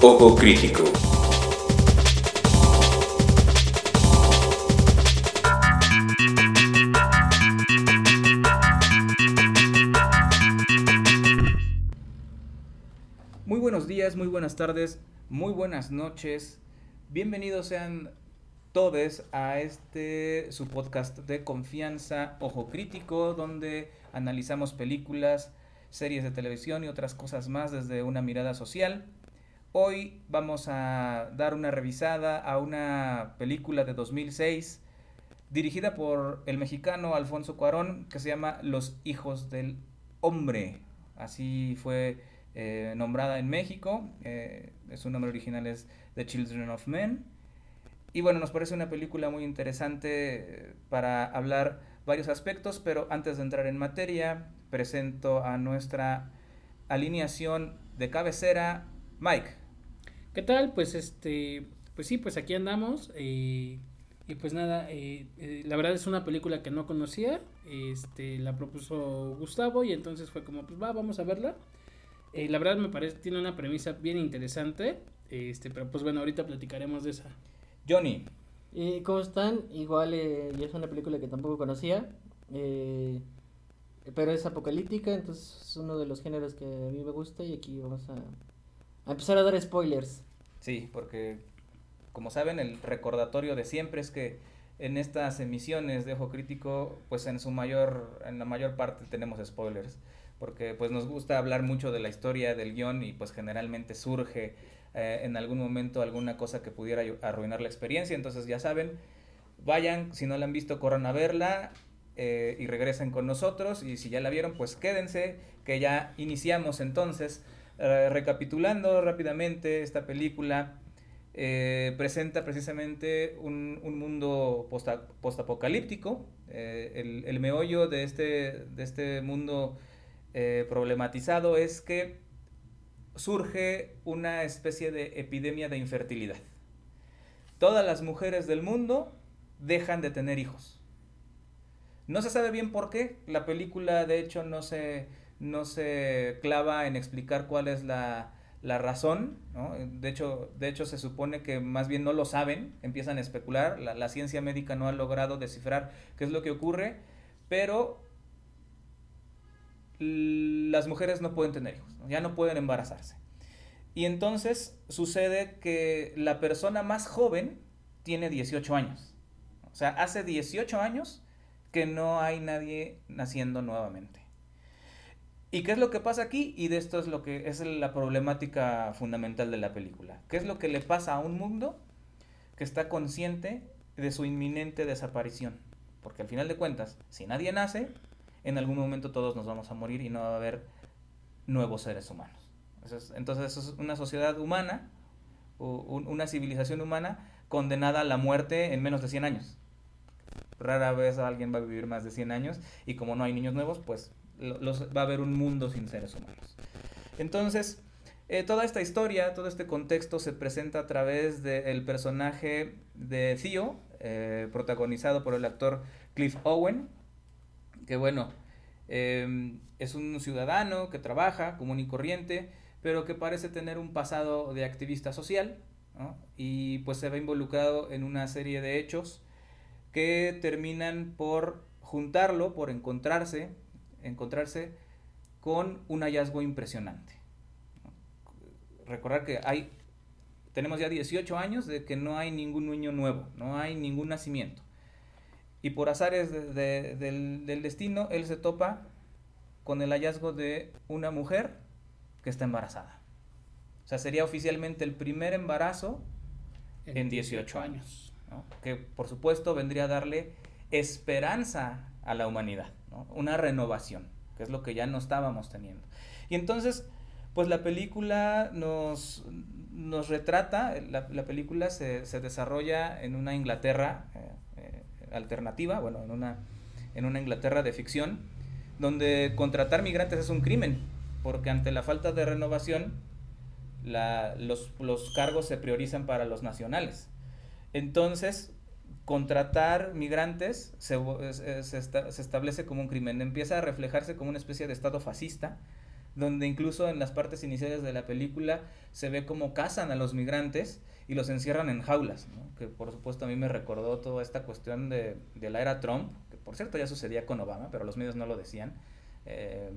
Ojo Crítico. Muy buenos días, muy buenas tardes, muy buenas noches. Bienvenidos sean todos a este su podcast de confianza Ojo Crítico, donde analizamos películas, series de televisión y otras cosas más desde una mirada social. Hoy vamos a dar una revisada a una película de 2006 dirigida por el mexicano Alfonso Cuarón que se llama Los Hijos del Hombre. Así fue eh, nombrada en México. Eh, su nombre original es The Children of Men. Y bueno, nos parece una película muy interesante eh, para hablar varios aspectos, pero antes de entrar en materia, presento a nuestra alineación de cabecera, Mike. ¿Qué tal? Pues este, pues sí, pues aquí andamos. Eh, y pues nada, eh, eh, la verdad es una película que no conocía. Este, la propuso Gustavo y entonces fue como, pues va, vamos a verla. la verdad me parece, tiene una premisa bien interesante. Este, pero pues bueno, ahorita platicaremos de esa. Johnny. ¿Cómo están? Igual ya es una película que tampoco conocía. pero es apocalíptica, entonces es uno de los géneros que a mí me gusta y aquí vamos a, a empezar a dar spoilers. Sí, porque como saben, el recordatorio de siempre es que en estas emisiones de Ojo Crítico, pues en su mayor, en la mayor parte tenemos spoilers, porque pues nos gusta hablar mucho de la historia del guion y pues generalmente surge eh, en algún momento alguna cosa que pudiera arruinar la experiencia, entonces ya saben, vayan, si no la han visto, corran a verla eh, y regresen con nosotros, y si ya la vieron, pues quédense, que ya iniciamos entonces recapitulando rápidamente, esta película eh, presenta precisamente un, mundo postapocalíptico. Eh, el, meollo de este, de este mundo problematizado es que surge una especie de epidemia de infertilidad. Todas las mujeres del mundo dejan de tener hijos. No se sabe bien por qué. La película, de hecho, no se no se clava en explicar cuál es la, razón, De hecho, de hecho, se supone que más bien no lo saben, empiezan a especular, la, ciencia médica no ha logrado descifrar qué es lo que ocurre, pero las mujeres no pueden tener hijos, ya no pueden embarazarse. Y entonces sucede que la persona más joven tiene 18 años. O sea, hace 18 años que no hay nadie naciendo nuevamente. ¿Y qué es lo que pasa aquí? Y de esto es lo que es la problemática fundamental de la película. ¿Qué es lo que le pasa a un mundo que está consciente de su inminente desaparición? Porque al final de cuentas, si nadie nace, en algún momento todos nos vamos a morir y no va a haber nuevos seres humanos. Entonces, eso es una sociedad humana, una civilización humana condenada a la muerte en menos de 100 años. Rara vez alguien va a vivir más de 100 años y como no hay niños nuevos, pues va a haber un mundo sin seres humanos. Entonces, eh, toda esta historia, todo este contexto se presenta a través del personaje de Theo, eh, protagonizado por el actor Cliff Owen, que bueno, em, es un ciudadano que trabaja común y corriente, pero que parece tener un pasado de activista social, y pues se ve involucrado en una serie de hechos que terminan por juntarlo, por encontrarse encontrarse con un hallazgo impresionante. Recordar que hay, tenemos ya 18 años de que no hay ningún niño nuevo, no hay ningún nacimiento. Y por azares del, del destino, él se topa con el hallazgo de una mujer que está embarazada. O sea, sería oficialmente el primer embarazo en 18 años, que por supuesto vendría a darle esperanza a la humanidad una renovación, que es lo que ya no estábamos teniendo. Y entonces, pues la película nos, nos retrata, la, película se, desarrolla en una Inglaterra eh, eh, alternativa, bueno, en una, en una Inglaterra de ficción, donde contratar migrantes es un crimen, porque ante la falta de renovación, los, los cargos se priorizan para los nacionales. Entonces, contratar migrantes se, se, establece como un crimen, empieza a reflejarse como una especie de estado fascista, donde incluso en las partes iniciales de la película se ve cómo cazan a los migrantes y los encierran en jaulas, ¿no? que por supuesto a mí me recordó toda esta cuestión de, de la era Trump, que por cierto ya sucedía con Obama, pero los medios no lo decían. Eh,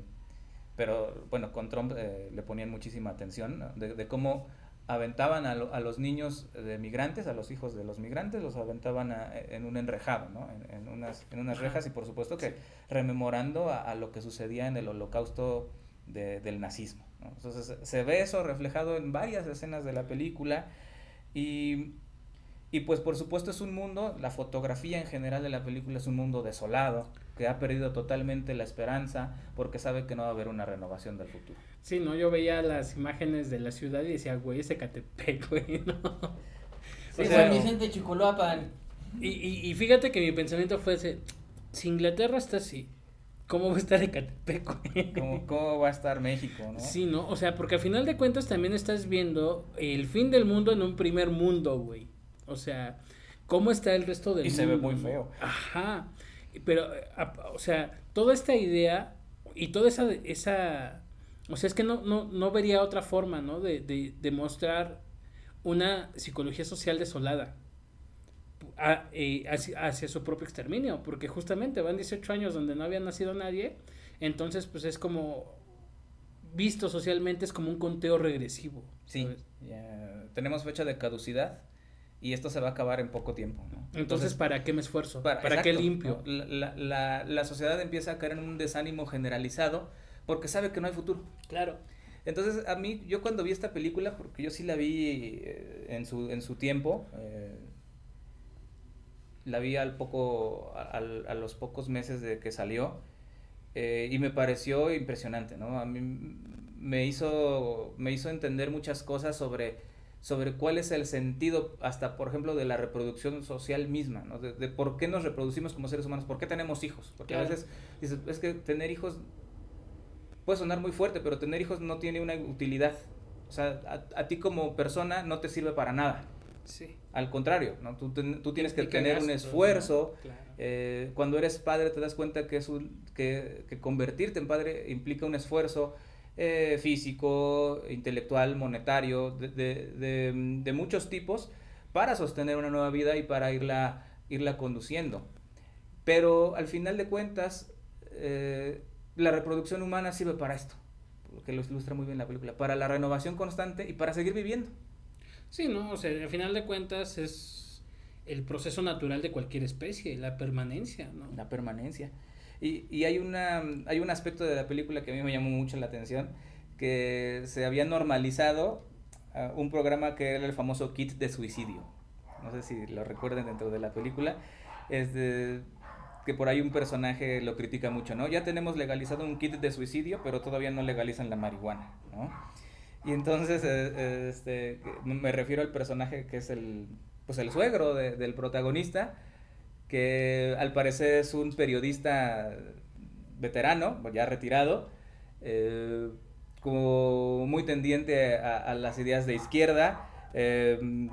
pero bueno, con Trump eh, le ponían muchísima atención ¿no? de, de, cómo aventaban a, lo, a, los niños de migrantes, a los hijos de los migrantes, los aventaban a, en un enrejado, ¿no? en, en, unas, en unas rejas y por supuesto que rememorando a, a lo que sucedía en el holocausto de, del nazismo. ¿no? Entonces se ve eso reflejado en varias escenas de la película y, y pues por supuesto es un mundo, la fotografía en general de la película es un mundo desolado, que ha perdido totalmente la esperanza porque sabe que no va a haber una renovación del futuro. Sí, no, yo veía las imágenes de la ciudad y decía, güey, ese Catepec, güey, ¿no? Sí, o sea, San Vicente Chicoloapan. Y, y, y, fíjate que mi pensamiento fue ese, si Inglaterra está así, ¿cómo va a estar Ecatepec, güey? ¿Cómo, ¿Cómo va a estar México, no? Sí, ¿no? O sea, porque al final de cuentas también estás viendo el fin del mundo en un primer mundo, güey. O sea, ¿cómo está el resto del y mundo? Y se ve muy feo. Ajá. Pero, o sea, toda esta idea y toda esa, esa o sea, es que no, no, no vería otra forma, ¿no? De, de, de mostrar una psicología social desolada a, eh, hacia, hacia, su propio exterminio, porque justamente van 18 años donde no había nacido nadie, entonces pues es como visto socialmente es como un conteo regresivo. Sí, tenemos fecha de caducidad y esto se va a acabar en poco tiempo. ¿no? Entonces, Entonces, ¿para qué me esfuerzo? ¿Para, ¿para qué limpio? ¿no? La, la, la, sociedad empieza a caer en un desánimo generalizado porque sabe que no hay futuro. Claro. Entonces, a mí, yo cuando vi esta película, porque yo sí la vi eh, en, su, en su tiempo, eh, la vi al poco, a los pocos meses de que salió, eh, y me pareció impresionante, ¿no? A mí me hizo, me hizo entender muchas cosas sobre sobre cuál es el sentido, hasta por ejemplo, de la reproducción social misma, ¿no? De, de por qué nos reproducimos como seres humanos, por qué tenemos hijos. Porque claro. a veces dices, es que tener hijos puede sonar muy fuerte, pero tener hijos no tiene una utilidad. O sea, a, a ti como persona no te sirve para nada. Sí. Al contrario, ¿no? Tú, tú tienes que tener gasto, un esfuerzo. ¿no? Claro. Eh, cuando eres padre te das cuenta que, es un, que, que convertirte en padre implica un esfuerzo eh, físico, intelectual, monetario, de, de, de, de, muchos tipos, para sostener una nueva vida y para irla, irla conduciendo. Pero al final de cuentas, eh, la reproducción humana sirve para esto, que lo ilustra muy bien la película, para la renovación constante y para seguir viviendo. Sí, no, o sea, al final de cuentas es el proceso natural de cualquier especie, la permanencia, ¿no? La permanencia. Y, y, hay, una, hay un aspecto de la película que a mí me llamó mucho la atención, que se había normalizado uh, un programa que era el famoso kit de suicidio. No sé si lo recuerden dentro de la película. Es de, que por ahí un personaje lo critica mucho, ¿no? Ya tenemos legalizado un kit de suicidio, pero todavía no legalizan la marihuana, ¿no? Y entonces, eh, este, me refiero al personaje que es el, pues el suegro de, del protagonista, que al parecer es un periodista veterano, ya retirado, eh, como muy tendiente a, a, las ideas de izquierda, eh,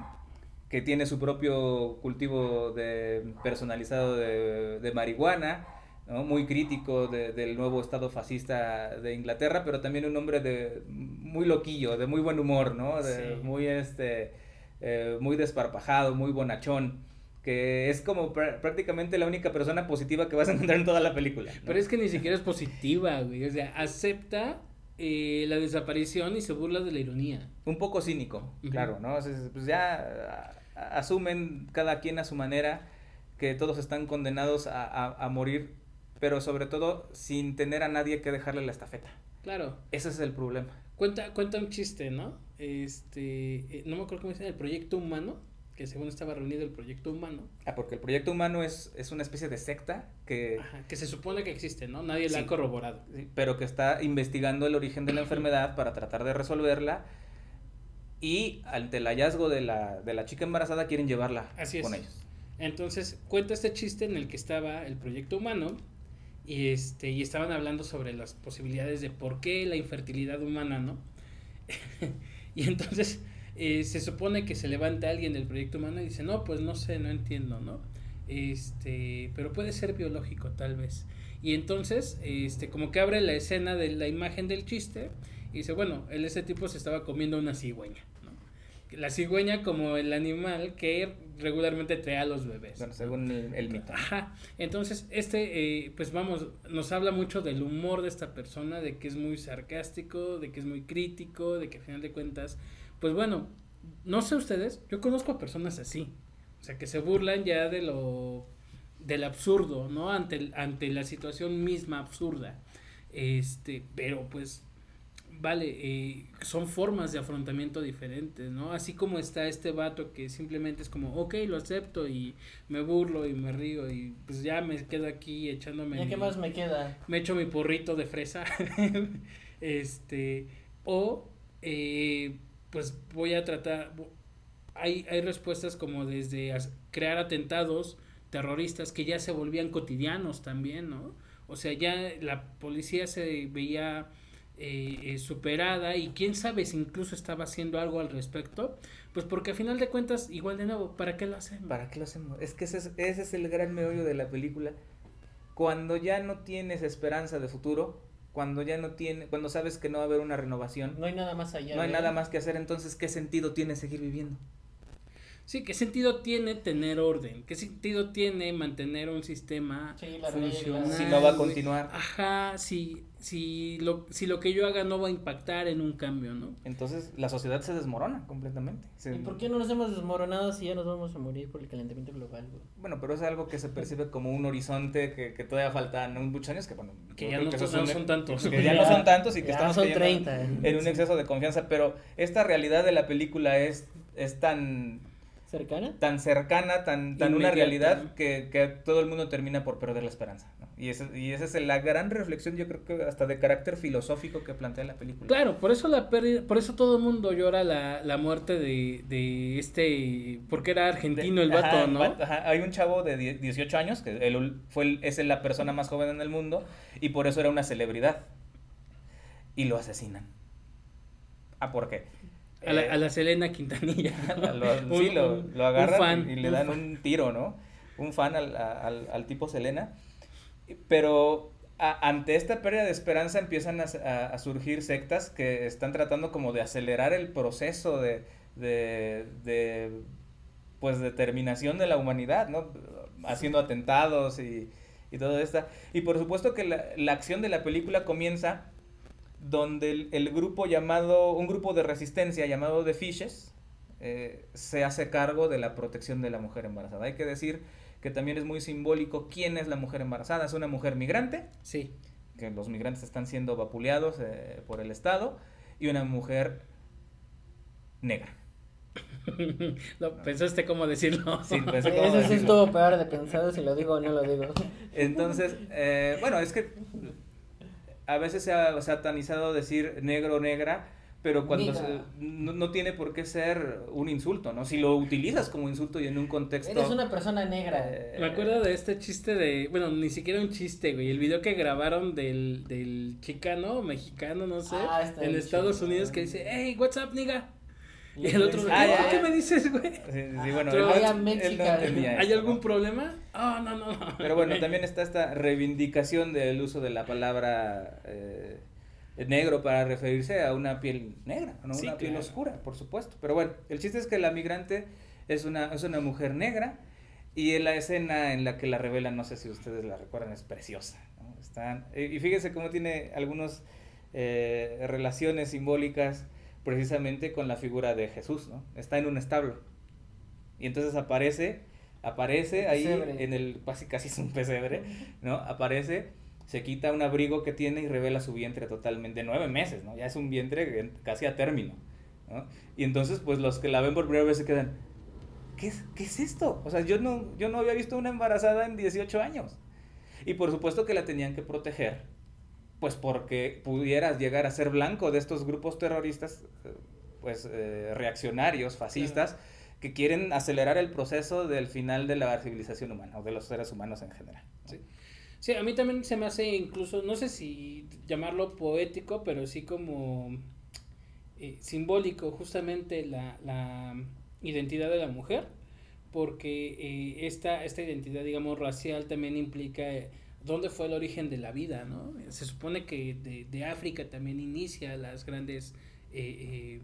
que tiene su propio cultivo de, personalizado de, de marihuana, ¿no? muy crítico de, del nuevo estado fascista de Inglaterra, pero también un hombre de muy loquillo, de muy buen humor, ¿no? De, sí. muy este eh, muy desparpajado, muy bonachón que es como pr prácticamente la única persona positiva que vas a encontrar en toda la película. ¿no? Pero es que ni siquiera es positiva, güey. O sea, acepta eh, la desaparición y se burla de la ironía. Un poco cínico, uh -huh. claro, ¿no? O sea, pues ya asumen cada quien a su manera que todos están condenados a, a, a, morir, pero sobre todo sin tener a nadie que dejarle la estafeta. Claro. Ese es el problema. Cuenta, cuenta un chiste, ¿no? Este, eh, no me acuerdo cómo dice, el proyecto humano que según estaba reunido el proyecto humano. Ah, porque el proyecto humano es, es una especie de secta que... Ajá, que se supone que existe, ¿no? Nadie sí, la ha corroborado. Sí, pero que está investigando el origen de la enfermedad para tratar de resolverla y ante el hallazgo de la, de la chica embarazada quieren llevarla Así con es. ellos. Entonces cuenta este chiste en el que estaba el proyecto humano y, este, y estaban hablando sobre las posibilidades de por qué la infertilidad humana, ¿no? y entonces eh, se supone que se levanta alguien del proyecto humano y dice, no, pues no sé, no entiendo, ¿no? Este, pero puede ser biológico tal vez. Y entonces, este, como que abre la escena de la imagen del chiste y dice, bueno, él ese tipo se estaba comiendo una cigüeña. ¿no? La cigüeña como el animal que regularmente trae a los bebés. Bueno, según el, el mito. Ajá. Entonces, este, eh, pues vamos, nos habla mucho del humor de esta persona, de que es muy sarcástico, de que es muy crítico, de que al final de cuentas, pues bueno, no sé ustedes, yo conozco a personas así, o sea, que se burlan ya de lo del absurdo, ¿no? Ante, ante la situación misma absurda. Este, pero pues vale, eh, son formas de afrontamiento diferentes, ¿no? Así como está este vato que simplemente es como, ok, lo acepto y me burlo y me río y pues ya me quedo aquí echándome... ¿Ya mi- qué más me queda? me echo mi porrito de fresa. este, o eh, pues voy a tratar, hay, hay respuestas como desde crear atentados terroristas que ya se volvían cotidianos también, ¿no? O sea, ya la policía se veía eh, eh, superada y quién sabe si incluso estaba haciendo algo al respecto, pues porque a final de cuentas, igual de nuevo, ¿para qué lo hacen? ¿Para qué lo hacemos? Es que ese es, ese es el gran meollo de la película. Cuando ya no tienes esperanza de futuro, cuando ya no tiene, cuando sabes que no va a haber una renovación, No hay nada más allá. no hay de- nada más que hacer, entonces ¿qué sentido tiene seguir viviendo? Sí, ¿qué sentido tiene tener orden? ¿Qué sentido tiene mantener un sistema Sí, funcional? Si no va a continuar. Ajá, si, si, lo, si lo que yo haga no va a impactar en un cambio, ¿no? Entonces la sociedad se desmorona completamente. Se- ¿Y por qué no nos hemos desmoronado si ya nos vamos a morir por el calentamiento global, güey? Bueno, pero es algo que se percibe como un horizonte que, que todavía faltan ¿no? muchos años que, bueno, Que ya no son- tantos. Que ya no son tantos y que estamos son cayendo 30. en un exceso de confianza, pero esta realidad de la película es, es tan ¿Cercana? tan cercana, tan, tan una realidad que, que todo el mundo termina por perder la esperanza. ¿no? Y, ese- y esa es la gran reflexión, yo creo que hasta de carácter filosófico que plantea la película. Claro, por eso la pérdida, por eso todo el mundo llora la, la muerte de, de este, porque era argentino el Ajá, vato, ¿no? ajá, Hay un chavo de die- 18 años, que él fue el- es la persona más joven en el mundo, y por eso era una celebridad. Y lo asesinan. Ah, ¿por qué? A la, Eh, a la Selena Quintanilla. ¿no? lo- Un- sí, lo, un- lo agarran fan, y, le dan fan. un tiro, ¿no? Un fan al, al, al tipo Selena. Pero a- ante esta pérdida de esperanza empiezan a, surgir sectas que están tratando como de acelerar el proceso de, de, de, pues, de terminación de la humanidad, ¿no? Haciendo atentados y, y todo esto. Y por supuesto que la, la acción de la película comienza donde el, el grupo llamado, un grupo de resistencia llamado The Fishes, eh, se hace cargo de la protección de la mujer embarazada. Hay que decir que también es muy simbólico quién es la mujer embarazada. Es una mujer migrante, Sí. que los migrantes están siendo vapuleados eh, por el Estado, y una mujer negra. Lo, ¿Pensaste cómo decirlo? Sí, pensé cómo Eso sí estuvo peor de pensado si lo digo o no lo digo. Entonces, eh, bueno, es que a veces se ha satanizado decir negro o negra, pero cuando se- no, no tiene por qué ser un insulto, ¿no? Si lo utilizas como insulto y en un contexto... Eres una persona negra. eh, Me acuerdo de este chiste de, bueno, ni siquiera un chiste, güey, el video que grabaron del, del chicano, mexicano, no sé, Ah, está en Estados chido. Unidos que dice, hey, what's up, nigga? Y Y el otro, dice, "¿Qué? Ah, ¿qué me dices, güey? Sí, sí, sí, bueno, Pero él, no- am él no Mexican. entendía ¿Hay esto, algún ¿no? problema? Oh, no, no, no. Pero bueno, también está esta reivindicación del uso de la palabra eh, negro para referirse a una piel negra, ¿no? Sí, una piel oscura, por supuesto. Pero bueno, el chiste es que la migrante es una, es una mujer negra y en la escena en la que la revelan, no sé si ustedes la recuerdan, es preciosa. ¿no? Están, eh, y fíjense cómo tiene algunas relaciones simbólicas precisamente con la figura de Jesús, ¿no? Está en un establo. Y entonces aparece, aparece ahí en el, casi casi es un pesebre, ¿no? Aparece, se quita un abrigo que tiene y revela su vientre totalmente, de nueve meses, ¿no? Ya es un vientre en- casi a término, ¿no? Y entonces, pues los que la ven por primera vez se quedan, ¿qué es, qué es esto? O sea, yo no, yo no había visto una embarazada en 18 años. Y por supuesto que la tenían que proteger, pues porque pudieras llegar a ser blanco de estos grupos terroristas, eh, pues eh, reaccionarios, fascistas, que quieren acelerar el proceso del final de la civilización humana o de los seres humanos en general. ¿no? Sí. Sí, a mí también se me hace incluso, no sé si llamarlo poético, pero sí como eh, simbólico justamente la, la identidad de la mujer, porque eh, esta, esta identidad, digamos, racial también implica dónde fue el origen de la vida, ¿no? Se supone que de, de África también inicia las grandes eh, eh,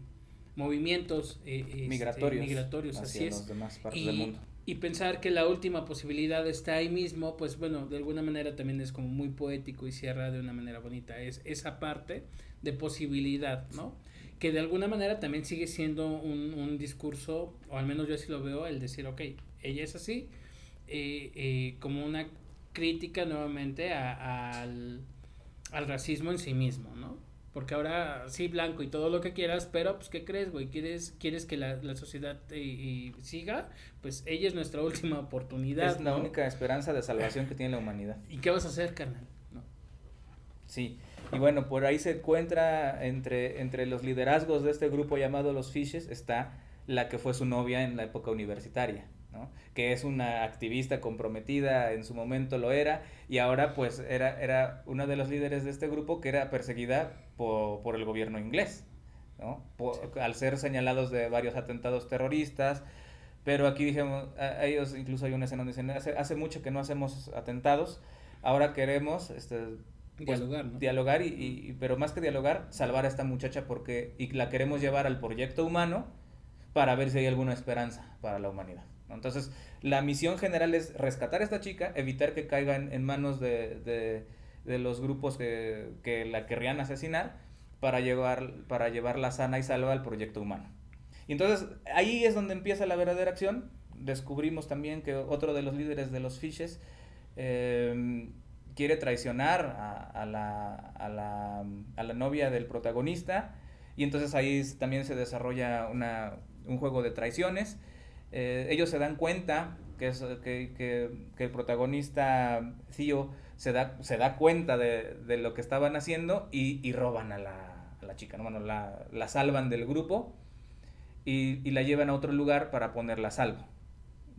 movimientos eh, este, migratorios, migratorios hacia así es. los demás partes Y, del mundo. y pensar que la última posibilidad está ahí mismo, pues bueno, de alguna manera también es como muy poético y cierra de una manera bonita. Es esa parte de posibilidad, ¿no? Que de alguna manera también sigue siendo un, un discurso, o al menos yo así lo veo, el decir, ok, ella es así, como una crítica nuevamente a- al, al racismo en sí mismo, ¿no? Porque ahora sí, blanco y todo lo que quieras, pero pues ¿qué crees, güey? ¿Quieres, quieres que la, la sociedad eh, eh, siga? Pues ella es nuestra última oportunidad. Es la única esperanza de salvación que tiene la humanidad. ¿Y qué vas a hacer, carnal? ¿No? Sí, y bueno, por ahí se encuentra entre, entre los liderazgos de este grupo llamado Los Fishes, está la que fue su novia en la época universitaria, ¿no? que es una activista comprometida, en su momento lo era, y ahora pues era, era una de los líderes de este grupo que era perseguida por, por el gobierno inglés, ¿no? Por- al ser señalados de varios atentados terroristas, pero aquí dijimos, a, ellos incluso hay una escena donde dicen, hace, hace mucho que no hacemos atentados, ahora queremos este, pues, Dialogar, ¿no? dialogar y- y- pero más que dialogar salvar a esta muchacha porque y la queremos llevar al proyecto humano para ver si hay alguna esperanza para la humanidad entonces la misión general es rescatar a esta chica evitar que caiga en, manos de, de- los grupos que, que la querrían asesinar para llevar para llevarla sana y salva al proyecto humano. Y entonces ahí es donde empieza la verdadera acción. Descubrimos también que otro de los líderes de los fishes eh, quiere traicionar a, a la, a, la, a la novia del protagonista. Y entonces ahí también se desarrolla una, un juego de traiciones. Eh, ellos se dan cuenta que, es, que, que, el protagonista Theo se da, se da cuenta de, de lo que estaban haciendo y, y roban a la, a la chica, ¿no? Bueno, la, la salvan del grupo y, y la llevan a otro lugar para ponerla a salvo.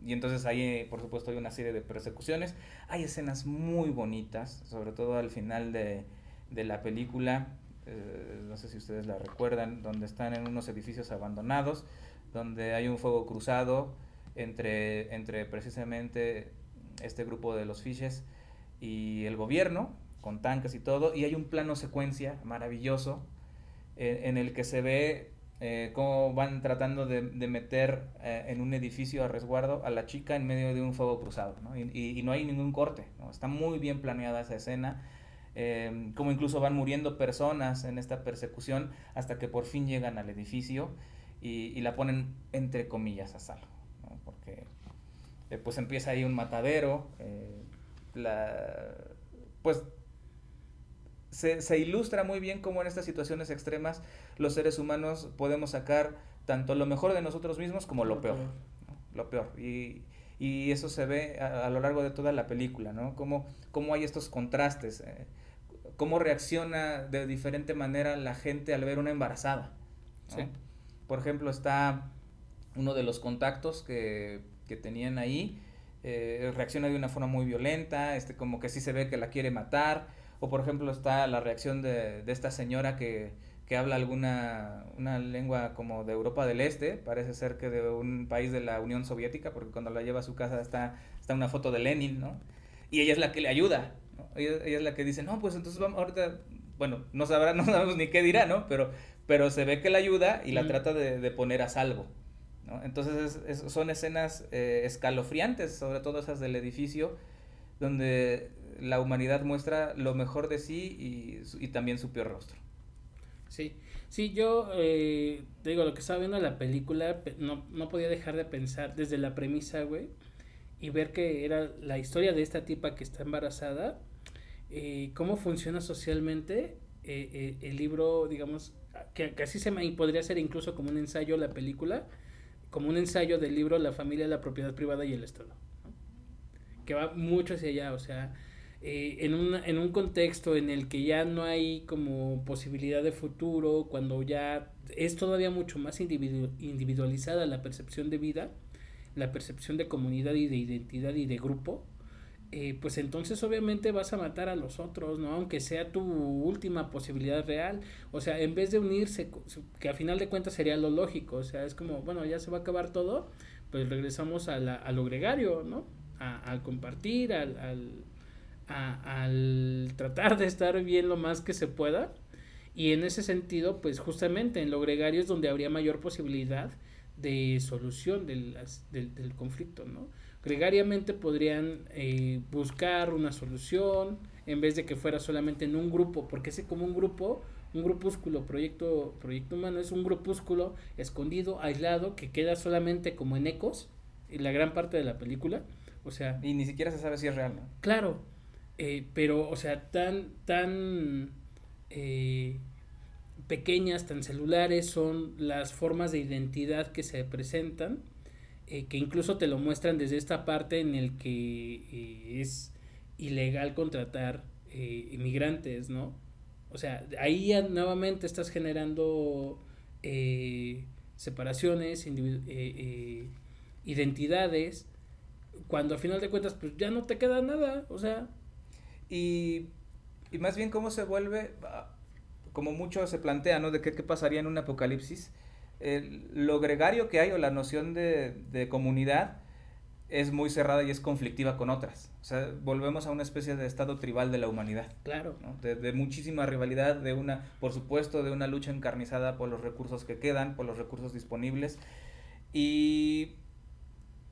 Y entonces ahí, por supuesto, hay una serie de persecuciones. Hay escenas muy bonitas, sobre todo al final de, de la película. eh, no sé si ustedes la recuerdan, donde están en unos edificios abandonados, donde hay un fuego cruzado entre, entre precisamente este grupo de los fishes y el gobierno, con tanques y todo, y hay un plano secuencia maravilloso eh, en el que se ve eh, cómo van tratando de, meter eh, en un edificio a resguardo a la chica en medio de un fuego cruzado. Y, no hay ningún corte. Está muy bien planeada esa escena, eh, como incluso van muriendo personas en esta persecución hasta que por fin llegan al edificio y, y la ponen entre comillas a salvo, ¿no? Porque eh, pues empieza ahí un matadero, eh, la, pues se, se ilustra muy bien cómo en estas situaciones extremas los seres humanos podemos sacar tanto lo mejor de nosotros mismos como lo peor. ¿no? Lo peor. Y, y eso se ve a, a lo largo de toda la película, ¿no? Cómo, cómo hay estos contrastes, eh, cómo reacciona de diferente manera la gente al ver una embarazada. ¿no? Sí. Por ejemplo, está uno de los contactos que, que tenían ahí, eh, reacciona de una forma muy violenta, este, como que sí se ve que la quiere matar, o por ejemplo está la reacción de, de esta señora que, que habla alguna una lengua como de Europa del Este, parece ser que de un país de la Unión Soviética, porque cuando la lleva a su casa está, está una foto de Lenin, ¿no? Y ella es la que le ayuda, ¿no? ella, ella es la que dice, no, pues entonces vamos, ahorita, bueno, no sabrá, no sabemos ni qué dirá, ¿no? Pero, pero se ve que la ayuda y la trata de, de poner a salvo. ¿no? Entonces es- es- son escenas eh, escalofriantes, sobre todo esas del edificio, donde la humanidad muestra lo mejor de sí y, y también su peor rostro. Sí, sí, yo eh, te digo, lo que estaba viendo en la película, pe- no, no podía dejar de pensar desde la premisa, güey, y ver que era la historia de esta tipa que está embarazada, eh, cómo funciona socialmente eh, el libro, digamos, que, así se me podría ser incluso como un ensayo la película, como un ensayo del libro La familia, la propiedad privada y el Estado, que va mucho hacia allá, o sea, eh, en, un, en un contexto en el que ya no hay como posibilidad de futuro, cuando ya es todavía mucho más individu- individualizada la percepción de vida, la percepción de comunidad y de identidad y de grupo, eh, pues entonces obviamente vas a matar a los otros, ¿no? Aunque sea tu última posibilidad real. O sea, en vez de unirse, que a final de cuentas sería lo lógico, o sea, es como, bueno, ya se va a acabar todo, pues regresamos a, a lo gregario, ¿no? A, al compartir, al, al, a- al tratar de estar bien lo más que se pueda. Y en ese sentido, pues justamente en lo gregario es donde habría mayor posibilidad de solución del, del, del conflicto, ¿no? Gregariamente podrían eh, buscar una solución en vez de que fuera solamente en un grupo, porque ese como un grupo, un grupúsculo, proyecto, proyecto humano es un grupúsculo escondido, aislado, que queda solamente como en ecos en la gran parte de la película. O sea, Y ni siquiera se sabe si es real, ¿no? Claro, eh, pero, o sea, tan, tan eh, pequeñas, tan celulares son las formas de identidad que se presentan, eh, que incluso te lo muestran desde esta parte en el que eh, es ilegal contratar eh, inmigrantes, ¿no? O sea, ahí ya nuevamente estás generando eh, separaciones, identidades, cuando a final de cuentas pues ya no te queda nada, o sea, Y, y más bien cómo se vuelve, ah, como mucho se plantea, ¿no? De qué, qué pasaría en un apocalipsis. El- lo gregario que hay o la noción de, de comunidad es muy cerrada y es conflictiva con otras. O sea, volvemos a una especie de estado tribal de la humanidad. claro, ¿no? De, de muchísima rivalidad, de una, por supuesto, de una lucha encarnizada por los recursos que quedan, por los recursos disponibles. Y,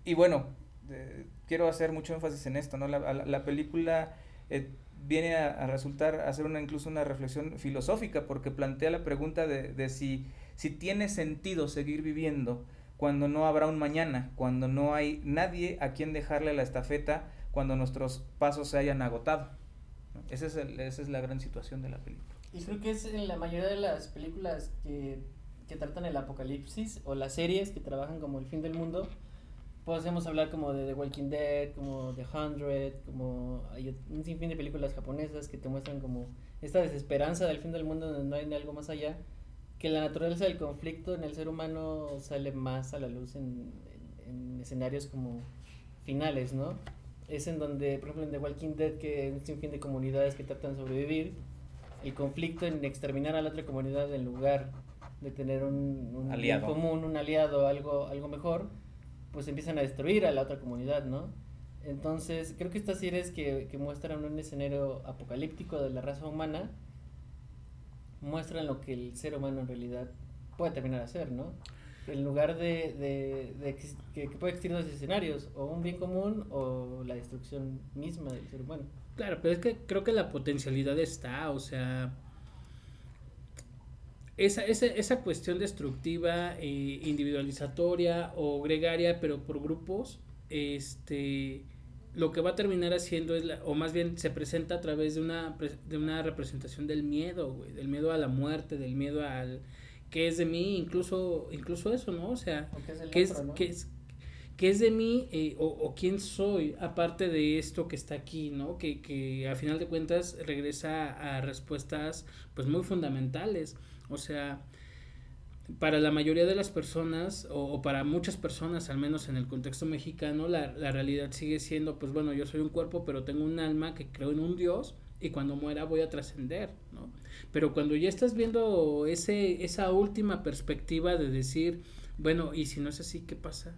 y bueno, eh, quiero hacer mucho énfasis en esto, ¿no? La, la- la película eh, viene a, a resultar, a hacer una, incluso una reflexión filosófica, porque plantea la pregunta de, de si, si tiene sentido seguir viviendo cuando no habrá un mañana, cuando no hay nadie a quien dejarle la estafeta, cuando nuestros pasos se hayan agotado. ¿no? Es esa es la gran situación de la película. Y creo que es en la mayoría de las películas que, que tratan el apocalipsis o las series que trabajan como el fin del mundo, podemos hablar como de The Walking Dead, como The Hundred, como hay un sinfín de películas japonesas que te muestran como esta desesperanza del fin del mundo donde no hay algo más allá, que la naturaleza del conflicto en el ser humano sale más a la luz en, en- en escenarios como finales, ¿no? Es en donde, por ejemplo, en The Walking Dead, que hay un sinfín de comunidades que tratan de sobrevivir, el conflicto en exterminar a la otra comunidad en lugar de tener un, un Aliado. común, un aliado, algo, algo mejor, pues empiezan a destruir a la otra comunidad, ¿no? Entonces, creo que estas series que, que muestran un escenario apocalíptico de la raza humana, muestran lo que el ser humano en realidad puede terminar a ser, ¿no? En lugar de, de, que puede existir dos escenarios, o un bien común o la destrucción misma del ser humano. claro, pero es que creo que la potencialidad está, o sea, esa, esa, esa cuestión destructiva, eh, individualizatoria o gregaria, pero por grupos, este, lo que va a terminar haciendo es, la- o más bien se presenta a través de una, de una representación del miedo, güey, del miedo a la muerte, del miedo al que es de mí, incluso, incluso eso, ¿no? O sea, O que es el ¿qué es, otro, ¿no? qué es, qué es de mí eh, o, o quién soy aparte de esto que está aquí, ¿no? Que, que a final de cuentas regresa a respuestas pues muy fundamentales. O sea, para la mayoría de las personas, o, o para muchas personas, al menos en el contexto mexicano, la, la realidad sigue siendo, pues bueno, yo soy un cuerpo, pero tengo un alma que creo en un Dios y cuando muera voy a trascender, ¿no? Pero cuando ya estás viendo ese, esa última perspectiva de decir, bueno, ¿y si no es así, qué pasa?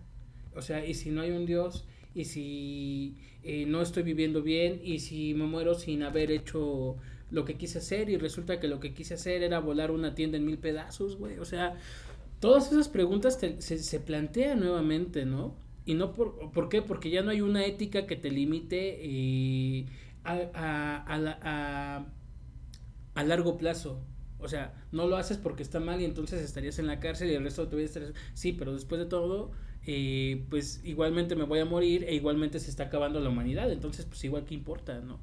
O sea, ¿y si no hay un Dios? ¿Y si eh, no estoy viviendo bien? ¿Y si me muero sin haber hecho lo que quise hacer? Y resulta que lo que quise hacer era volar una tienda en mil pedazos, güey. O sea, todas esas preguntas te- se, se plantean nuevamente, ¿no? Y no por, ¿por qué? Porque ya no hay una ética que te limite eh, a, a, a, a- a largo plazo. O sea, no lo haces porque está mal y entonces estarías en la cárcel y el resto de tu vida estarías... Sí, pero después de todo, eh, pues igualmente me voy a morir e igualmente se está acabando la humanidad. Entonces, pues igual que importa, ¿no?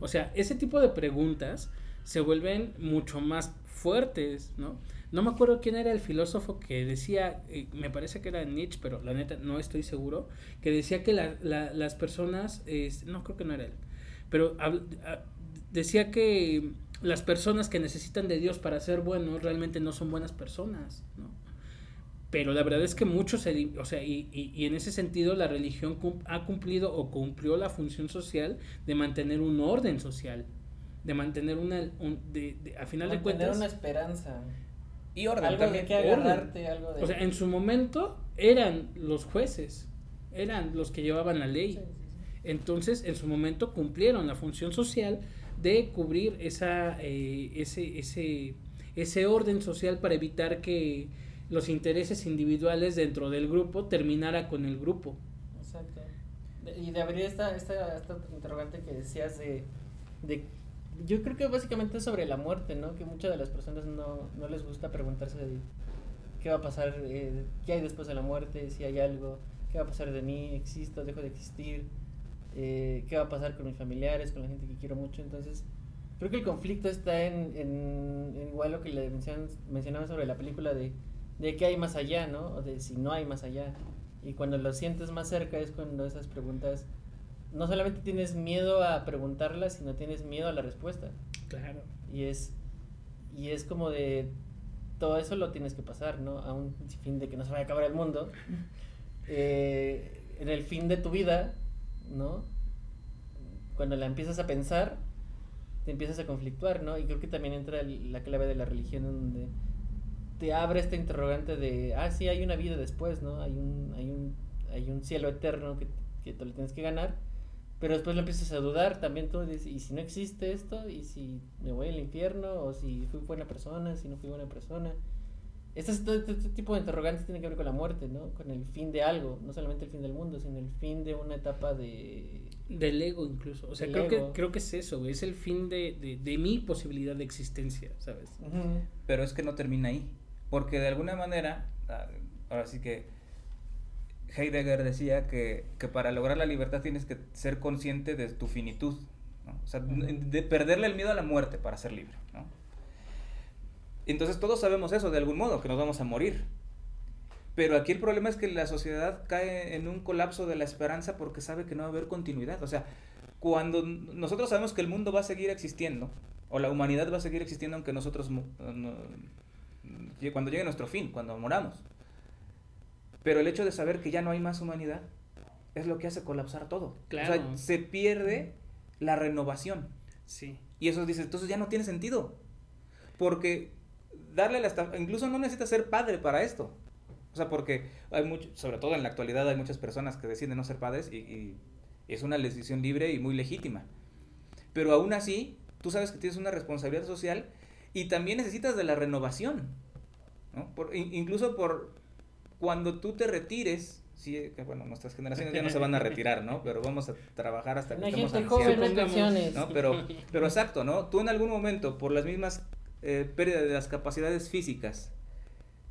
O sea, ese tipo de preguntas se vuelven mucho más fuertes, ¿no? No me acuerdo quién era el filósofo que decía, eh, me parece que era Nietzsche, pero la neta no estoy seguro, que decía que la- la- las personas, eh, no creo que no era él, pero decía que las personas que necesitan de Dios para ser buenos realmente no son buenas personas, ¿no? Pero la verdad es que muchos, o sea, y, y- y en ese sentido la religión cum- ha cumplido o cumplió la función social de mantener un orden social, de mantener una, un- de, de- a final de Mantener cuentas, una esperanza. Y orden algo también. de que orden. agarrarte, algo de... o sea, en su momento eran los jueces, eran los que llevaban la ley. Sí, sí, sí. Entonces, en su momento cumplieron la función social de cubrir esa, eh, ese, ese, ese orden social para evitar que los intereses individuales dentro del grupo terminara con el grupo. Exacto. Y de abrir esta, esta, esta interrogante que decías de, de... Yo creo que básicamente es sobre la muerte, ¿no? Que muchas de las personas no, no les gusta preguntarse de qué va a pasar, eh, qué hay después de la muerte, si hay algo, qué va a pasar de mí, existo, dejo de existir, eh, qué va a pasar con mis familiares, con la gente que quiero mucho. Entonces, creo que el conflicto está en, en, en igual lo que le mencionan, mencionaba sobre la película de, de qué hay más allá, ¿no? O de si no hay más allá. Y cuando lo sientes más cerca es cuando esas preguntas, no solamente tienes miedo a preguntarlas, sino tienes miedo a la respuesta. Claro. Y es, y es como de, todo eso lo tienes que pasar, ¿no? A un fin de que no se vaya a acabar el mundo. Eh, en el fin de tu vida, ¿no? Cuando la empiezas a pensar, te empiezas a conflictuar, ¿no? Y creo que también entra la clave de la religión en donde te abre esta interrogante de, ah, sí, hay una vida después, ¿no? Hay un, hay un, hay un cielo eterno que, que te lo tienes que ganar, pero después lo empiezas a dudar también tú, dices, y si no existe esto, y si me voy al infierno, o si fui buena persona, si no fui buena persona. Este, este, este tipo de interrogantes tienen que ver con la muerte, ¿no? Con el fin de algo, no solamente el fin del mundo, sino el fin de una etapa de... Del ego incluso. O sea, creo que, creo que es eso, güey. Es el fin de, de, de mi posibilidad de existencia, ¿sabes? Pero es que no termina ahí. Porque de alguna manera, ah, ahora sí que Heidegger decía que, que para lograr la libertad tienes que ser consciente de tu finitud. ¿no? O sea, de perderle el miedo a la muerte para ser libre. ¿no? Entonces todos sabemos eso de algún modo, que nos vamos a morir. Pero aquí el problema es que la sociedad cae en un colapso de la esperanza porque sabe que no va a haber continuidad. O sea, cuando nosotros sabemos que el mundo va a seguir existiendo, o la humanidad va a seguir existiendo aunque nosotros, cuando llegue nuestro fin, cuando moramos. Pero el hecho de saber que ya no hay más humanidad es lo que hace colapsar todo. O Claro. sea, se pierde la renovación. Sí. Y eso dice, entonces ya no tiene sentido. Porque darle la esta- incluso no necesitas ser padre para esto. O sea, porque hay mucho, sobre todo en la actualidad hay muchas personas que deciden no ser padres y, y es una decisión libre y muy legítima. Pero aún así, tú sabes que tienes una responsabilidad social y también necesitas de la renovación. ¿No? Por- in- incluso por cuando tú te retires, sí, que bueno, nuestras generaciones ya no se van a retirar, ¿no? Pero vamos a trabajar hasta que estemos gente ancianos. joven, no. Pero, pero exacto, ¿no? Tú en algún momento, por las mismas eh, pérdidas de las capacidades físicas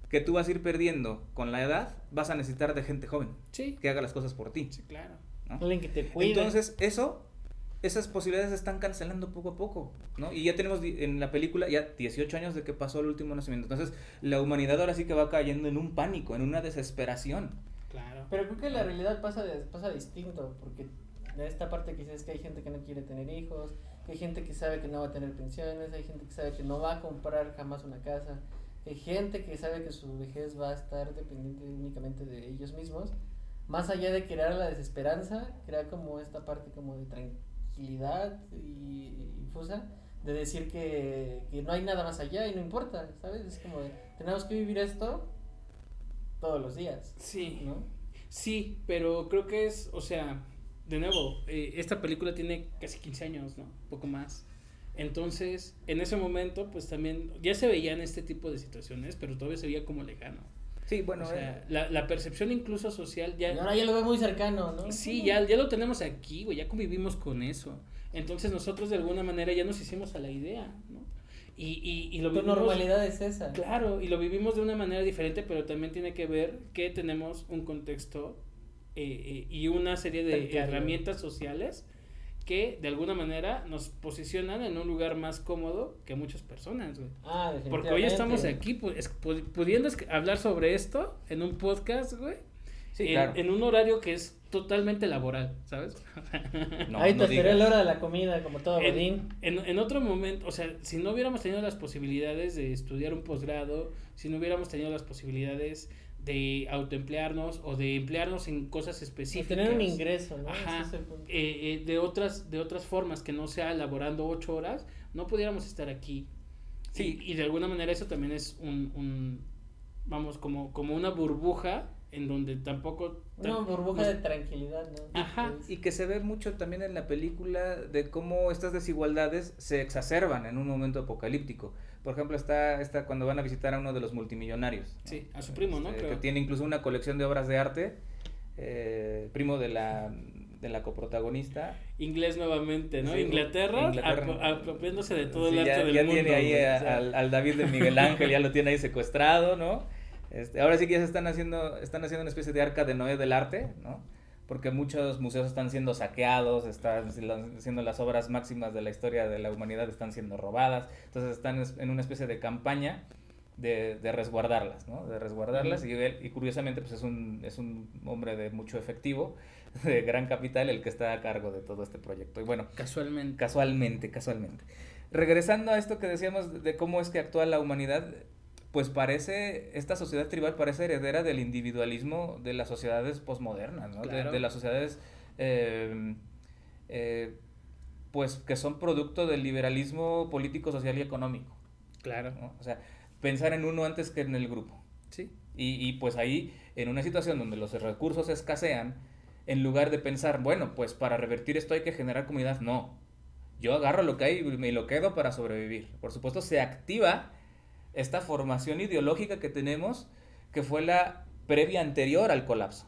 que tú vas a ir perdiendo con la edad, vas a necesitar de gente joven Sí. que haga las cosas por ti. Sí, claro. ¿no? Alguien que te cuide. Entonces, eso, esas posibilidades se están cancelando poco a poco, ¿no? Y ya tenemos en la película ya 18 años de que pasó el último nacimiento. Entonces, la humanidad ahora sí que va cayendo en un pánico, en una desesperación. Claro. Pero creo que la realidad pasa, de- pasa distinto, porque de esta parte que dices que hay gente que no quiere tener hijos, que hay gente que sabe que no va a tener pensiones, hay gente que sabe que no va a comprar jamás una casa, hay gente que sabe que su vejez va a estar dependiente únicamente de ellos mismos, más allá de crear la desesperanza, crea como esta parte como de tranquilidad y infusa, de decir que, que no hay nada más allá y no importa, ¿sabes? Es como de, tenemos que vivir esto todos los días, Sí. ¿no? Sí, pero creo que es, o sea, de nuevo, eh, esta película tiene casi 15 años, ¿no? Poco más. Entonces, en ese momento, pues también ya se veían este tipo de situaciones, pero todavía se veía como lejano. Sí, bueno, o sea, eh, la, la percepción incluso social ya... Y ahora ya lo veo muy cercano, ¿no? Sí, ya, ya lo tenemos aquí, güey, ya convivimos con eso. Entonces nosotros de alguna manera ya nos hicimos a la idea, ¿no? Y, y, y lo Tu vivimos... normalidad es esa. Claro, y lo vivimos de una manera diferente, pero también tiene que ver que tenemos un contexto eh, eh, y una serie de herramientas sociales que de alguna manera nos posicionan en un lugar más cómodo que muchas personas, güey. Ah, Porque hoy estamos aquí pues, es- pu- pudiendo es- hablar sobre esto en un podcast, güey, sí, en, claro. en un horario que es totalmente laboral, ¿sabes? No, Ahí no te esperé digas. la hora de la comida, como todo en, Godín. en, en otro momento, o sea, si no hubiéramos tenido las posibilidades de estudiar un posgrado, si no hubiéramos tenido las posibilidades de autoemplearnos o de emplearnos en cosas Y específicas. tener un ingreso, ¿no? Ajá. Es eh, eh, de otras de otras formas que no sea laborando ocho horas, no pudiéramos estar aquí. Sí. Y, y de alguna manera eso también es un, un vamos, como, como una burbuja en donde tampoco... Una burbuja de tranquilidad, ¿no? Ajá. Y que se ve mucho también en la película de cómo estas desigualdades se exacerban en un momento apocalíptico. Por ejemplo, está, está cuando van a visitar a uno de los multimillonarios. ¿no? Sí, a su primo, ¿no? Este, Creo. que tiene incluso una colección de obras de arte, eh, primo de la, de la coprotagonista. Inglés nuevamente, ¿no? Sí, Inglaterra, Inglaterra. ap- apropiándose de todo Sí, el arte ya, del ya mundo. tiene ahí güey, a- o sea, al, al David de Miguel Ángel, ya lo tiene ahí secuestrado, ¿no? Este, ahora sí que ya se están haciendo, están haciendo una especie de arca de Noé del arte, ¿no? Porque muchos museos están siendo saqueados, están siendo las obras máximas de la historia de la humanidad están siendo robadas, entonces están es- en una especie de campaña de, de resguardarlas, ¿no? De resguardarlas y, y curiosamente pues es un, es un hombre de mucho efectivo, de gran capital, el que está a cargo de todo este proyecto. Y bueno, Casualmente. Casualmente, casualmente. Regresando a esto que decíamos de cómo es que actúa la humanidad, pues parece, esta sociedad tribal parece heredera del individualismo de las sociedades posmodernas, ¿no? De- las sociedades, eh, eh, pues que son producto del liberalismo político, social y económico, Claro. ¿no? O sea, pensar en uno antes que en el grupo. Sí. Y, y pues ahí, en una situación donde los recursos escasean, en lugar de pensar, bueno, pues para revertir esto hay que generar comunidad, no. Yo agarro lo que hay y me lo quedo para sobrevivir. Por supuesto, se activa esta formación ideológica que tenemos, que fue la previa anterior al colapso.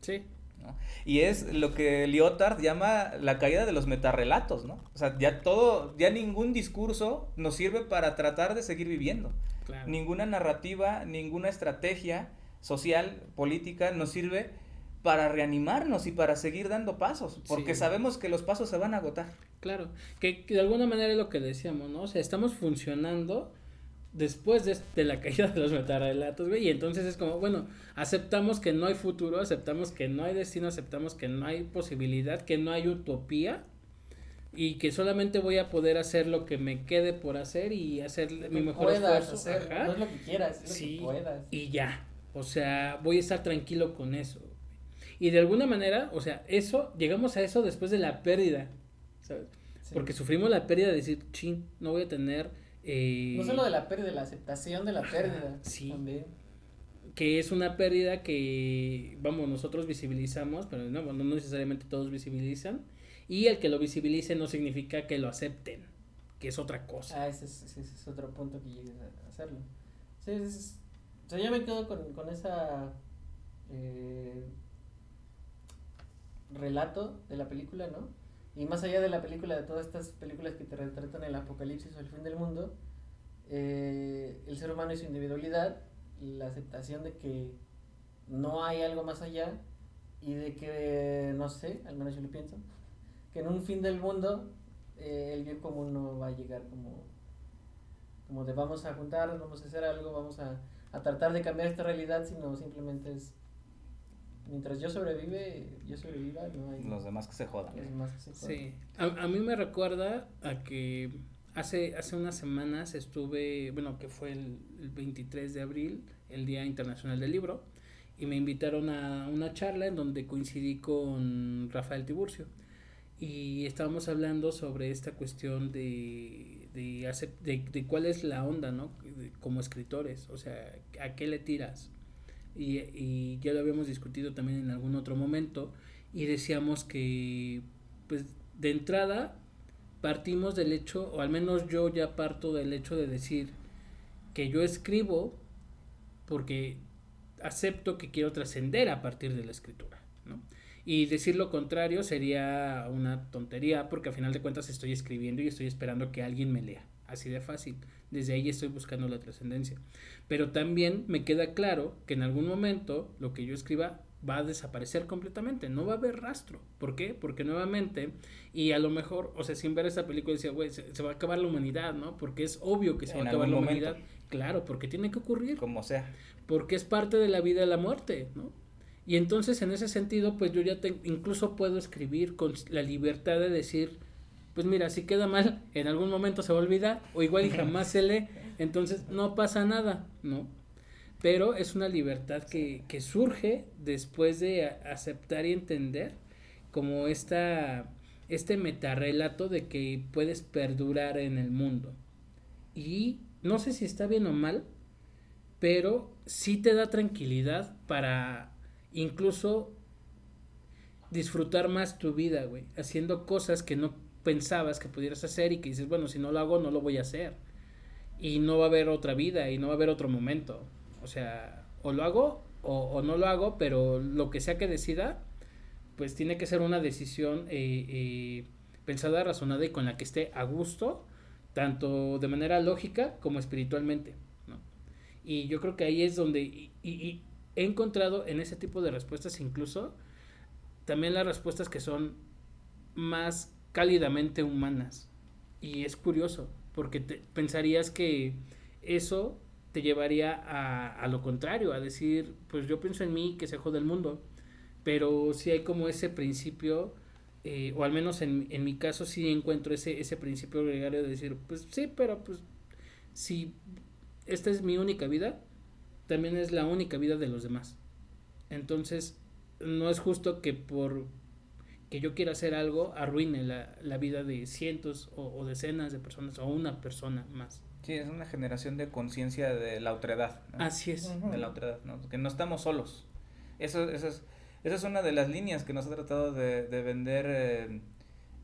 Sí. ¿no? Y es lo que Lyotard llama la caída de los metarrelatos, ¿no? O sea, ya todo, ya ningún discurso nos sirve para tratar de seguir viviendo. Claro. Ninguna narrativa, ninguna estrategia social, política nos sirve para reanimarnos y para seguir dando pasos, porque Sí. sabemos que los pasos se van a agotar. Claro, que, que de alguna manera es lo que decíamos, ¿no? O sea, estamos funcionando después de, de la caída de los metarrelatos, güey, y entonces es como, bueno, aceptamos que no hay futuro, aceptamos que no hay destino, aceptamos que no hay posibilidad, que no hay utopía, y que solamente voy a poder hacer lo que me quede por hacer y hacer mi mejor puedas esfuerzo. hacer. No es lo que quieras, es Sí, lo que puedas. y ya. O sea, voy a estar tranquilo con eso. Y de alguna manera, o sea, eso, llegamos a eso después de la pérdida, ¿sabes? Sí. Porque sufrimos la pérdida de decir, chin, no voy a tener... eh, No solo de la pérdida, la aceptación de la pérdida. sí. También. que es una pérdida que, vamos, nosotros visibilizamos, pero no, no necesariamente todos visibilizan. Y el que lo visibilice no significa que lo acepten, que es otra cosa. Ah, ese es, ese es otro punto que llegues a hacerlo. Sí, es- o sea, yo me quedo con, con esa eh, relato de la película, ¿no? Y más allá de la película, de todas estas películas que te retratan el apocalipsis o el fin del mundo, eh, el ser humano y su individualidad, la aceptación de que no hay algo más allá y de que, no sé, al menos yo lo pienso, que en un fin del mundo eh, el bien común no va a llegar como, como de vamos a juntarnos, vamos a hacer algo, vamos a, a tratar de cambiar esta realidad, sino simplemente es mientras yo sobrevive, yo sobreviva, no hay Los demás que se jodan. los demás que se jodan. Sí, a, a mí me recuerda a que hace, hace unas semanas estuve, bueno, que fue el, el 23 de abril, el Día Internacional del Libro, y me invitaron a una charla en donde coincidí con Rafael Tiburcio. Y estábamos hablando sobre esta cuestión de, de, de, de cuál es la onda, ¿no? Como escritores, o sea, ¿a qué le tiras? Y, ya lo habíamos discutido también en algún otro momento y decíamos que, pues, de entrada partimos del hecho, o al menos yo ya parto del hecho de decir que yo escribo porque acepto que quiero trascender a partir de la escritura, ¿no? Y decir lo contrario sería una tontería porque al final de cuentas estoy escribiendo y estoy esperando que alguien me lea. Así de fácil. Desde ahí estoy buscando la trascendencia. Pero también me queda claro que en algún momento lo que yo escriba va a desaparecer completamente. No va a haber rastro. ¿Por qué? Porque nuevamente, y a lo mejor, o sea, sin ver esta película decía, güey, se, se va a acabar la humanidad, ¿no? Porque es obvio que se va a acabar la momento. humanidad. Claro, porque tiene que ocurrir Como sea. porque es parte de la vida y la muerte, ¿no? Y entonces en ese sentido, pues yo ya te, incluso puedo escribir con la libertad de decir, pues mira, si queda mal, en algún momento se va a olvidar, o igual y jamás se lee, entonces no pasa nada, ¿no? Pero es una libertad que, que surge después de aceptar y entender como esta, este metarrelato de que puedes perdurar en el mundo. Y no sé si está bien o mal, pero sí te da tranquilidad para incluso disfrutar más tu vida, güey, haciendo cosas que no pensabas que pudieras hacer y que dices, bueno, si no lo hago, no lo voy a hacer. Y no va a haber otra vida y no va a haber otro momento. O sea, o lo hago o, no lo hago, pero lo que sea que decida, pues tiene que ser una decisión eh, eh, pensada, razonada y con la que esté a gusto, tanto de manera lógica como espiritualmente. Y yo creo que ahí es donde he encontrado en ese tipo de respuestas incluso también las respuestas que son más cálidamente humanas. Y es curioso, porque te, pensarías que eso te llevaría a, a, lo contrario, a decir, pues yo pienso en mí, que se jode el mundo. Pero si hay como ese principio, eh, o al menos en, en, mi caso sí encuentro ese, ese principio gregario de decir, pues sí, pero pues si esta es mi única vida, también es la única vida de los demás. Entonces, no es justo que por que yo quiera hacer algo arruine la, la vida de cientos o, decenas de personas o una persona más. Sí, es una generación de conciencia de la otredad. Así es. De la otredad, ¿no? que no estamos solos. Eso, eso es, esa es una de las líneas que nos ha tratado de, de vender eh,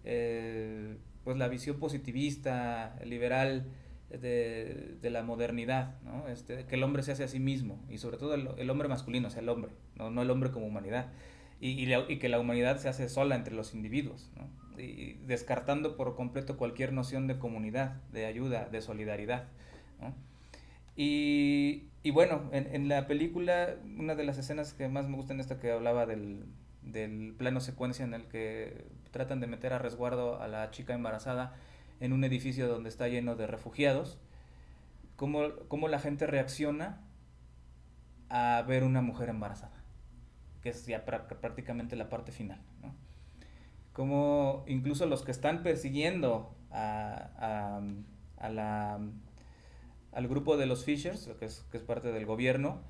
eh, pues la visión positivista, liberal, de, de, la modernidad, ¿no? Este, que el hombre se hace a sí mismo y sobre todo el, el hombre masculino, o sea, el hombre, no, no el hombre como humanidad, y, y, y, que la humanidad se hace sola entre los individuos, ¿no? descartando por completo cualquier noción de comunidad, de ayuda, de solidaridad. Y, bueno, en, en, la película, una de las escenas que más me gustan es esta que hablaba del, del plano secuencia en el que tratan de meter a resguardo a la chica embarazada en un edificio donde está lleno de refugiados, cómo, cómo la gente reacciona a ver una mujer embarazada, que es ya prácticamente la parte final. ¿no? Como incluso los que están persiguiendo a, a, la, al grupo de los Fishers, que es, que es parte del gobierno,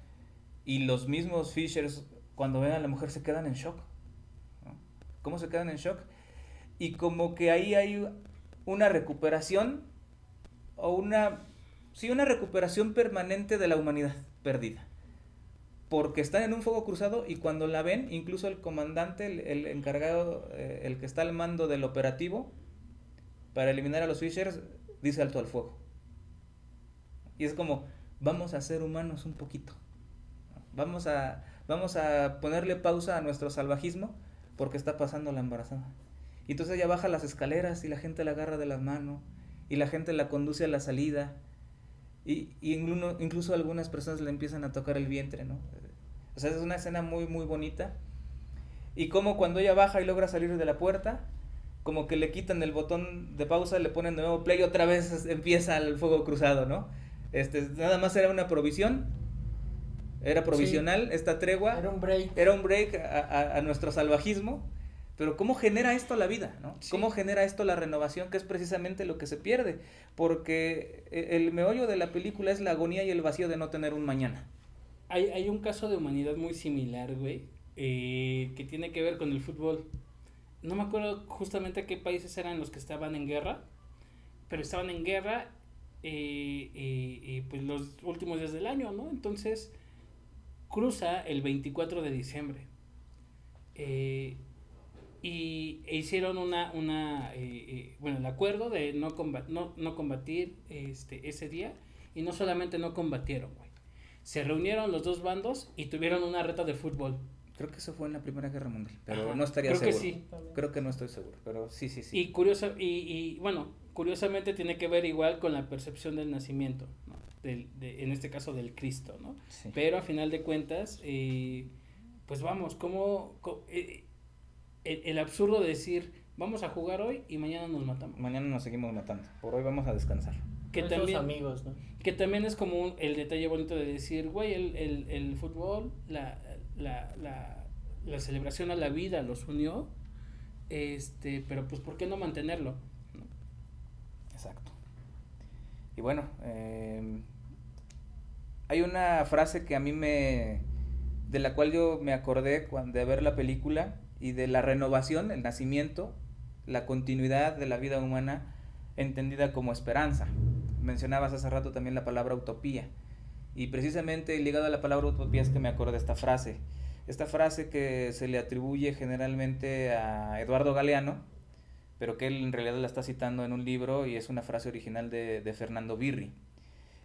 y los mismos Fishers cuando ven a la mujer se quedan en shock. ¿Cómo se quedan en shock? Y como que ahí hay una recuperación o una, sí, una recuperación permanente de la humanidad perdida. Porque están en un fuego cruzado y cuando la ven, incluso el comandante, el, encargado, eh, el que está al mando del operativo, para eliminar a los Fishers, dice alto al fuego. Y es como, vamos a ser humanos un poquito. Vamos a, vamos a ponerle pausa a nuestro salvajismo porque está pasando la embarazada. Y entonces ella baja las escaleras y la gente la agarra de la mano y la gente la conduce a la salida. Y, y incluso, incluso algunas personas le empiezan a tocar el vientre, ¿no? O sea, es una escena muy, muy bonita. Y como cuando ella baja y logra salir de la puerta, como que le quitan el botón de pausa, le ponen de nuevo play y otra vez empieza el fuego cruzado, ¿no? Este, nada más era una provisión, era provisional sí. esta tregua. Era un break. Era un break a, a, a nuestro salvajismo pero ¿cómo genera esto la vida? ¿no? Sí. ¿Cómo genera esto la renovación? Que es precisamente lo que se pierde. Porque el meollo de la película es la agonía y el vacío de no tener un mañana. Hay, hay un caso de humanidad muy similar, güey, eh, que tiene que ver con el fútbol. No me acuerdo justamente qué países eran los que estaban en guerra, pero estaban en guerra eh, eh, pues los últimos días del año, ¿no? Entonces cruza el 24 de diciembre. Eh, y e hicieron una, una eh, eh, bueno, el acuerdo de no, combat, no, no combatir este, ese día y no solamente no combatieron, güey. Se reunieron los dos bandos y tuvieron una reta de fútbol. Creo que eso fue en la Primera Guerra Mundial, pero Ajá, no estaría creo seguro. Que sí. Creo que no estoy seguro, pero sí, sí, sí. Y, curioso, y, y bueno, curiosamente tiene que ver igual con la percepción del nacimiento, ¿no? del, de, en este caso del Cristo, ¿no? Sí. Pero a final de cuentas, eh, pues vamos, como... Eh, el, el, absurdo de decir vamos a jugar hoy y mañana nos matamos. Mañana nos seguimos matando. Por hoy vamos a descansar. Que también, amigos, ¿no? que también es como un, el detalle bonito de decir, güey, el, el, el fútbol, la, la, la, la, celebración a la vida los unió, este, pero pues ¿por qué no mantenerlo? ¿No? Exacto. Y bueno, eh, hay una frase que a mí me, de la cual yo me acordé cuando, de ver la película, y de la renovación, el nacimiento, la continuidad de la vida humana entendida como esperanza. Mencionabas hace rato también la palabra utopía. Y precisamente ligado a la palabra utopía es que me acuerdo de esta frase. Esta frase que se le atribuye generalmente a Eduardo Galeano, pero que él en realidad la está citando en un libro y es una frase original de, de Fernando Birri.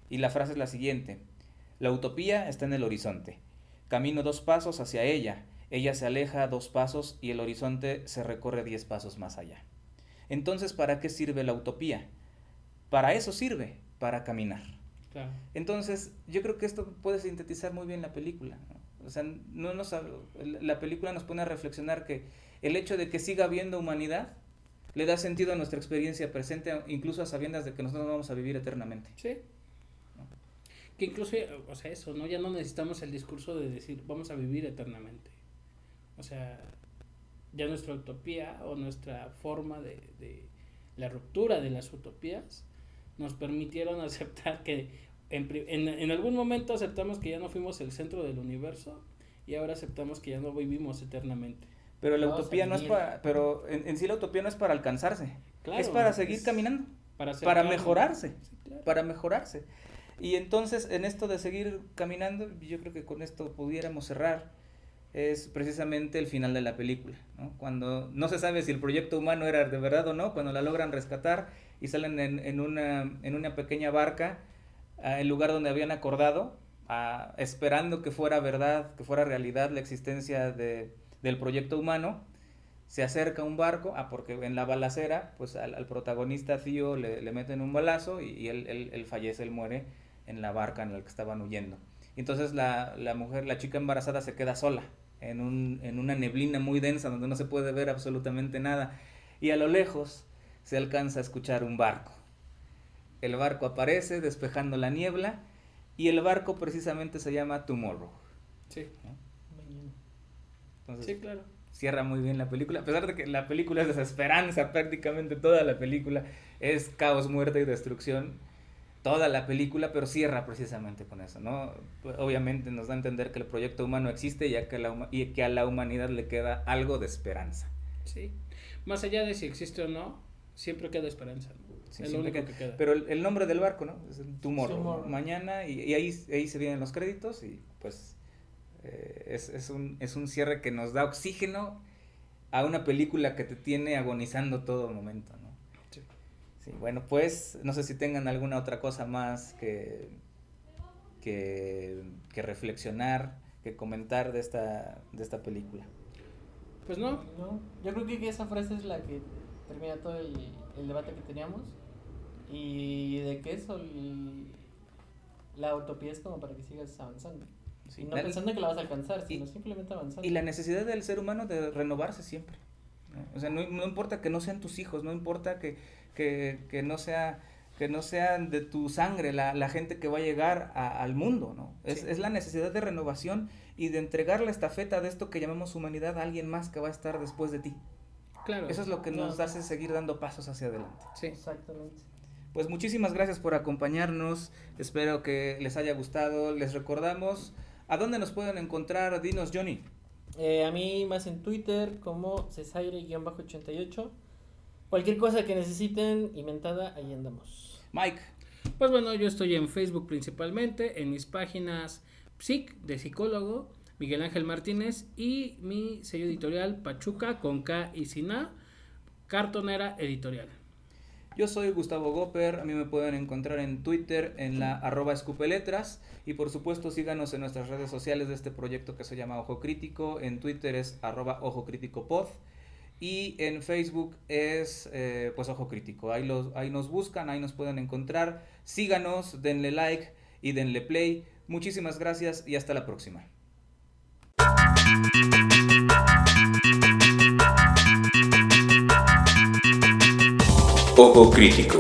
Y la frase es la siguiente, la utopía está en el horizonte, camino dos pasos hacia ella, ella se aleja dos pasos y el horizonte se recorre diez pasos más allá. Entonces, ¿para qué sirve la utopía? Para eso sirve, para caminar. Entonces, yo creo que esto puede sintetizar muy bien la película. O sea, no nos, la película nos pone a reflexionar que el hecho de que siga habiendo humanidad le da sentido a nuestra experiencia presente, incluso a sabiendas de que nosotros vamos a vivir eternamente. Sí. Que incluso, o sea, eso, ¿no? Ya no necesitamos el discurso de decir, vamos a vivir eternamente. O sea, ya nuestra utopía o nuestra forma de, de la ruptura de las utopías nos permitieron aceptar que en, en, en, algún momento aceptamos que ya no fuimos el centro del universo y ahora aceptamos que ya no vivimos eternamente. Pero la utopía no es para, pero en, sí la utopía no es para alcanzarse, es para seguir caminando, para, para mejorarse, para mejorarse. Y entonces en esto de seguir caminando, yo creo que con esto pudiéramos cerrar es precisamente el final de la película. Cuando no se sabe si el proyecto humano era de verdad o no, cuando la logran rescatar y salen en, una, en una pequeña barca al lugar donde habían acordado, esperando que fuera verdad, que fuera realidad la existencia de, del proyecto humano, se acerca un barco, ah, porque en la balacera, pues al, protagonista Tío le, le, meten un balazo y, él, fallece, él muere en la barca en la que estaban huyendo. Entonces la, la mujer, la chica embarazada se queda sola en, un, en una neblina muy densa donde no se puede ver absolutamente nada. Y a lo lejos se alcanza a escuchar un barco. El barco aparece despejando la niebla y el barco precisamente se llama Tomorrow. Sí. Entonces, sí, claro. Cierra muy bien la película, a pesar de que la película es desesperanza, prácticamente toda la película es caos, muerte y destrucción toda la película, pero cierra precisamente con eso, ¿no? Obviamente nos da a entender que el proyecto humano existe y que, la, y que a la humanidad le queda algo de esperanza. Sí, más allá de si existe o no, siempre queda esperanza. es lo único que, queda. Pero el, nombre del barco, ¿no? Es Tumor. Mañana y, ahí, ahí se vienen los créditos y pues eh, es, es, un, es un cierre que nos da oxígeno a una película que te tiene agonizando todo momento, ¿no? Sí, bueno, pues no sé si tengan alguna otra cosa más que, que, reflexionar, que comentar de esta, de esta película. Pues no. no. Yo creo que esa frase es la que termina todo el, el debate que teníamos. Y de que eso, la utopía es como para que sigas avanzando. y no pensando que la vas a alcanzar, sino simplemente avanzando. Y la necesidad del ser humano de renovarse siempre. O sea, no, no importa que no sean tus hijos, no importa que, que, que no sea que no sean de tu sangre la, la gente que va a llegar al mundo, ¿no? Es, es, la necesidad de renovación y de entregar la estafeta de esto que llamamos humanidad a alguien más que va a estar después de ti. Claro. Eso es lo que nos hace seguir dando pasos hacia adelante. Sí. Exactamente. Pues muchísimas gracias por acompañarnos. Espero que les haya gustado. Les recordamos a dónde nos pueden encontrar. Dinos, Johnny. Eh, a mí más en Twitter como cesaire-88 Cualquier cosa que necesiten, inventada, ahí andamos. Mike. Pues bueno, yo estoy en Facebook principalmente, en mis páginas Psic de psicólogo, Miguel Ángel Martínez y mi sello editorial Pachuca con K y sin A, Cartonera Editorial. Yo soy Gustavo Goper, a mí me pueden encontrar en Twitter en la arroba escupeletras y por supuesto síganos en nuestras redes sociales de este proyecto que se llama Ojo Crítico, en Twitter es arroba Ojo Crítico Pod y en Facebook es eh, pues Ojo Crítico. Ahí, los, ahí nos buscan, ahí nos pueden encontrar. Síganos, denle like y denle play. Muchísimas gracias y hasta la próxima. Ojo Crítico.